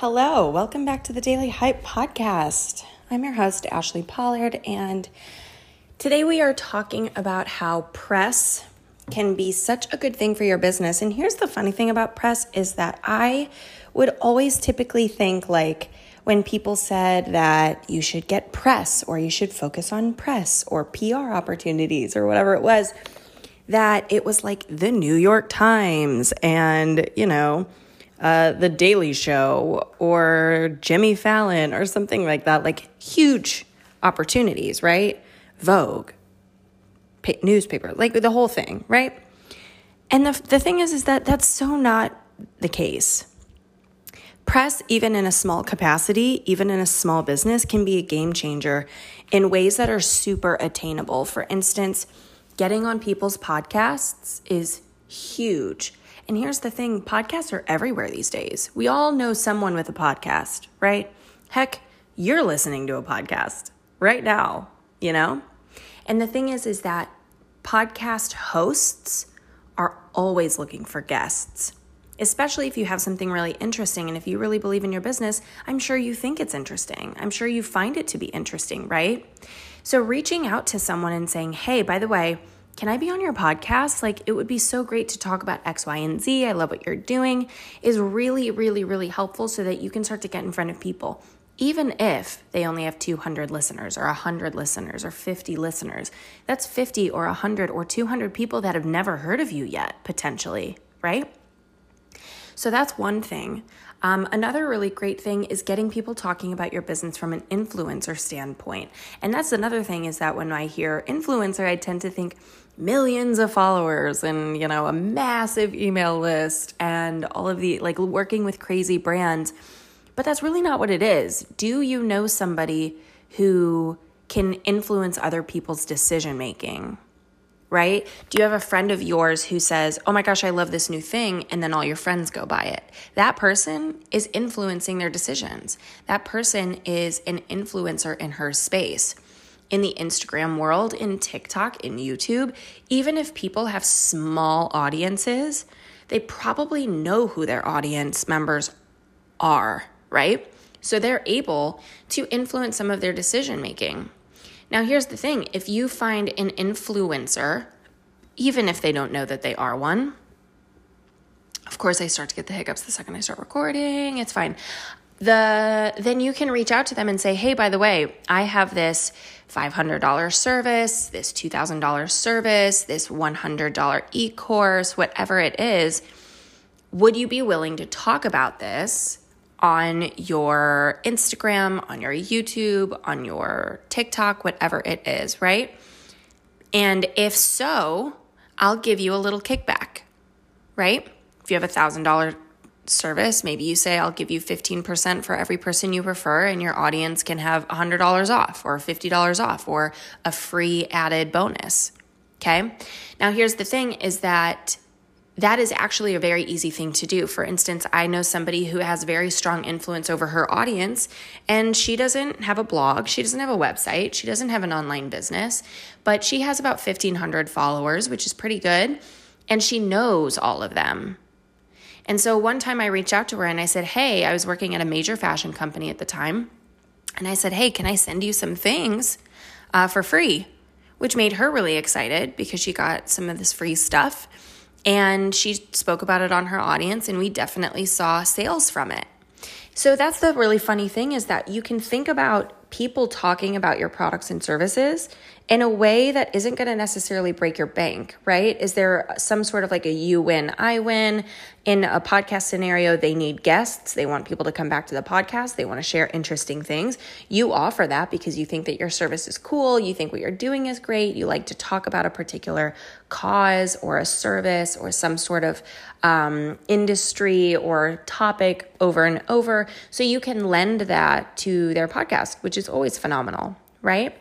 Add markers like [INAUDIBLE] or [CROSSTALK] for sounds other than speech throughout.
Hello, welcome back to the Daily Hype Podcast. I'm your host, Ashli Pollard, and today we are talking about how press can be such a good thing for your business. And here's the funny thing about press is that I would always typically think like when people said that you should get press or you should focus on press or PR opportunities or whatever it was, that it was like the New York Times and, you know, uh, The Daily Show or Jimmy Fallon or something like that, like huge opportunities, right? Vogue, pa- newspaper, like the whole thing, right? And the, the thing is, is that that's so not the case. Press, even in a small capacity, even in a small business, can be a game changer in ways that are super attainable. For instance, getting on people's podcasts is huge. And here's the thing podcasts are everywhere these days. We all know someone with a podcast, right? Heck, you're listening to a podcast right now, you know? And the thing is, is that podcast hosts are always looking for guests, especially if you have something really interesting. And if you really believe in your business, I'm sure you think it's interesting. I'm sure you find it to be interesting, right? So reaching out to someone and saying, hey, by the way, can I be on your podcast? Like, it would be so great to talk about X, Y, and Z. I love what you're doing, is really, really, really helpful so that you can start to get in front of people. Even if they only have 200 listeners or 100 listeners or 50 listeners, that's 50 or 100 or 200 people that have never heard of you yet, potentially, right? So that's one thing. Um, another really great thing is getting people talking about your business from an influencer standpoint. And that's another thing is that when I hear influencer, I tend to think millions of followers and, you know, a massive email list and all of the like working with crazy brands. But that's really not what it is. Do you know somebody who can influence other people's decision making? right? Do you have a friend of yours who says, Oh my gosh, I love this new thing, and then all your friends go buy it? That person is influencing their decisions. That person is an influencer in her space. In the Instagram world, in TikTok, in YouTube, even if people have small audiences, they probably know who their audience members are, right? So they're able to influence some of their decision making. Now, here's the thing if you find an influencer, even if they don't know that they are one, of course, I start to get the hiccups the second I start recording. It's fine. The then you can reach out to them and say, "Hey, by the way, I have this $500 service, this $2,000 service, this $100 e-course, whatever it is. Would you be willing to talk about this on your Instagram, on your YouTube, on your TikTok, whatever it is, right? And if so, I'll give you a little kickback, right? If you have a thousand dollar service, maybe you say, I'll give you 15% for every person you prefer, and your audience can have $100 off or $50 off or a free added bonus. Okay. Now, here's the thing is that that is actually a very easy thing to do. For instance, I know somebody who has very strong influence over her audience, and she doesn't have a blog, she doesn't have a website, she doesn't have an online business, but she has about 1,500 followers, which is pretty good, and she knows all of them. And so one time I reached out to her and I said, Hey, I was working at a major fashion company at the time. And I said, Hey, can I send you some things uh, for free? Which made her really excited because she got some of this free stuff. And she spoke about it on her audience, and we definitely saw sales from it. So that's the really funny thing is that you can think about people talking about your products and services in a way that isn't going to necessarily break your bank, right? Is there some sort of like a you win, I win? In a podcast scenario, they need guests. They want people to come back to the podcast. They want to share interesting things. You offer that because you think that your service is cool. You think what you're doing is great. You like to talk about a particular cause or a service or some sort of um, industry or topic over and over. So you can lend that to their podcast, which is always phenomenal, right?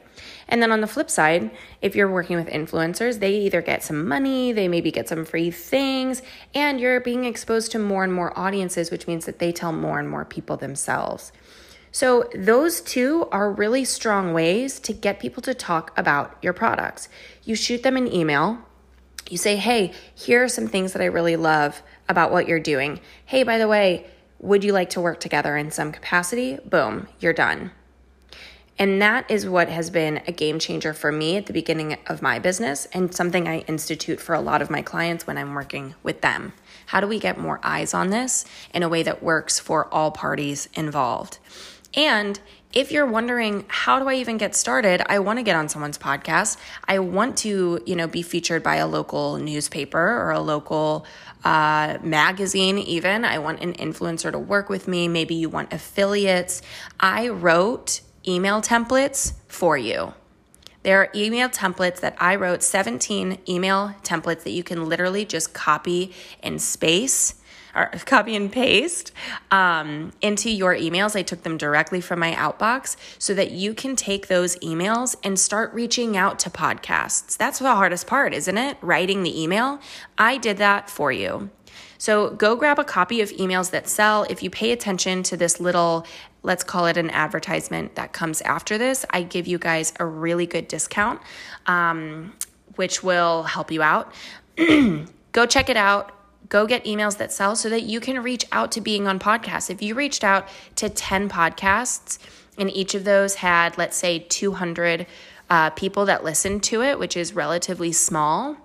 And then on the flip side, if you're working with influencers, they either get some money, they maybe get some free things, and you're being exposed to more and more audiences, which means that they tell more and more people themselves. So, those two are really strong ways to get people to talk about your products. You shoot them an email, you say, hey, here are some things that I really love about what you're doing. Hey, by the way, Would you like to work together in some capacity? Boom, you're done. And that is what has been a game changer for me at the beginning of my business and something I institute for a lot of my clients when I'm working with them. How do we get more eyes on this in a way that works for all parties involved? And if you're wondering how do I even get started, I want to get on someone's podcast. I want to, you know, be featured by a local newspaper or a local uh, magazine, even. I want an influencer to work with me. Maybe you want affiliates. I wrote email templates for you. There are email templates that I wrote 17 email templates that you can literally just copy and space or [LAUGHS] copy and paste um, into your emails. I took them directly from my outbox so that you can take those emails and start reaching out to podcasts. That's the hardest part, isn't it? Writing the email. I did that for you. So go grab a copy of Emails That Sell. If you pay attention to this little, let's call it an advertisement that comes after this, I give you guys a really good discount, um, which will help you out. [CLEARS THROAT] go check it out. Go get emails that sell so that you can reach out to being on podcasts. If you reached out to 10 podcasts and each of those had, let's say, 200 uh, people that listened to it, which is relatively small,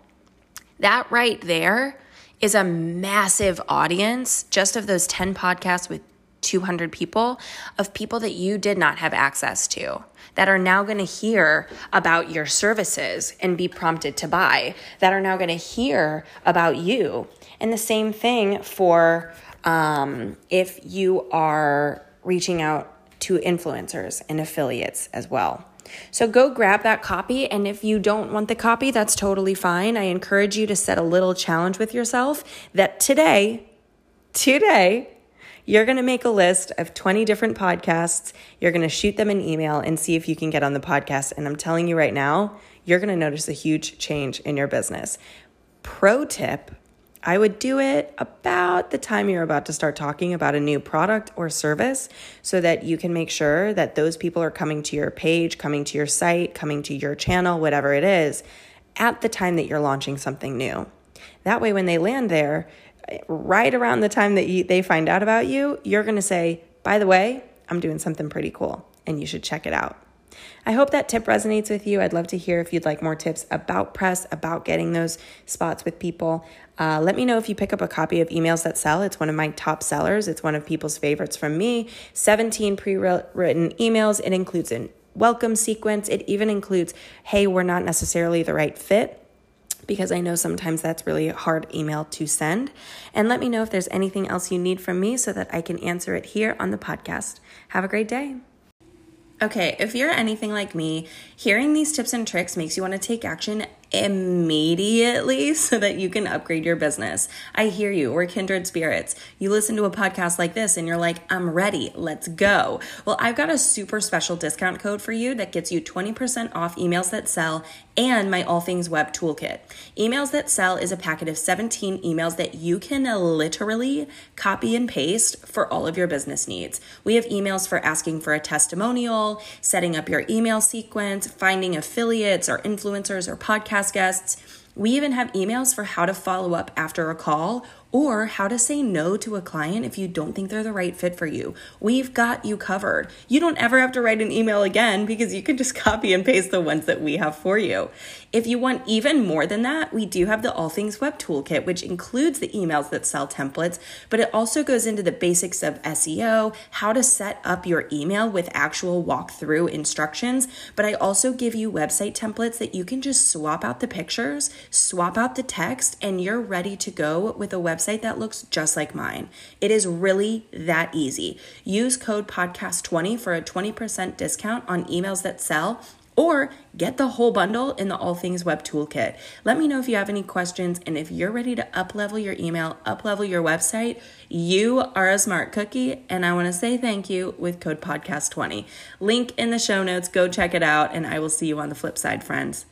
that right there is a massive audience just of those 10 podcasts with 200 people of people that you did not have access to that are now going to hear about your services and be prompted to buy, that are now going to hear about you. And the same thing for um, if you are reaching out to influencers and affiliates as well. So go grab that copy. And if you don't want the copy, that's totally fine. I encourage you to set a little challenge with yourself that today, today, you're going to make a list of 20 different podcasts. You're going to shoot them an email and see if you can get on the podcast. And I'm telling you right now, you're going to notice a huge change in your business. Pro tip I would do it about the time you're about to start talking about a new product or service so that you can make sure that those people are coming to your page, coming to your site, coming to your channel, whatever it is, at the time that you're launching something new. That way, when they land there, right around the time that you, they find out about you, you're going to say, by the way, I'm doing something pretty cool and you should check it out. I hope that tip resonates with you. I'd love to hear if you'd like more tips about press, about getting those spots with people. Uh, let me know if you pick up a copy of Emails That Sell. It's one of my top sellers, it's one of people's favorites from me. 17 pre written emails. It includes a welcome sequence, it even includes, hey, we're not necessarily the right fit because I know sometimes that's really hard email to send. And let me know if there's anything else you need from me so that I can answer it here on the podcast. Have a great day. Okay, if you're anything like me, hearing these tips and tricks makes you want to take action immediately [LAUGHS] so that you can upgrade your business. I hear you. We're kindred spirits. You listen to a podcast like this and you're like, I'm ready. Let's go. Well, I've got a super special discount code for you that gets you 20% off emails that sell and my All Things Web Toolkit. Emails that sell is a packet of 17 emails that you can literally copy and paste for all of your business needs. We have emails for asking for a testimonial, setting up your email sequence, finding affiliates or influencers or podcast podcast guests. We even have emails for how to follow up after a call or how to say no to a client if you don't think they're the right fit for you. We've got you covered. You don't ever have to write an email again because you can just copy and paste the ones that we have for you. If you want even more than that, we do have the All Things Web Toolkit, which includes the emails that sell templates, but it also goes into the basics of SEO, how to set up your email with actual walkthrough instructions. But I also give you website templates that you can just swap out the pictures, swap out the text, and you're ready to go with a website that looks just like mine. It is really that easy. Use code podcast20 for a 20% discount on emails that sell or get the whole bundle in the All Things Web Toolkit. Let me know if you have any questions and if you're ready to uplevel your email, uplevel your website, you are a smart cookie and I want to say thank you with code podcast20. Link in the show notes, go check it out and I will see you on the flip side, friends.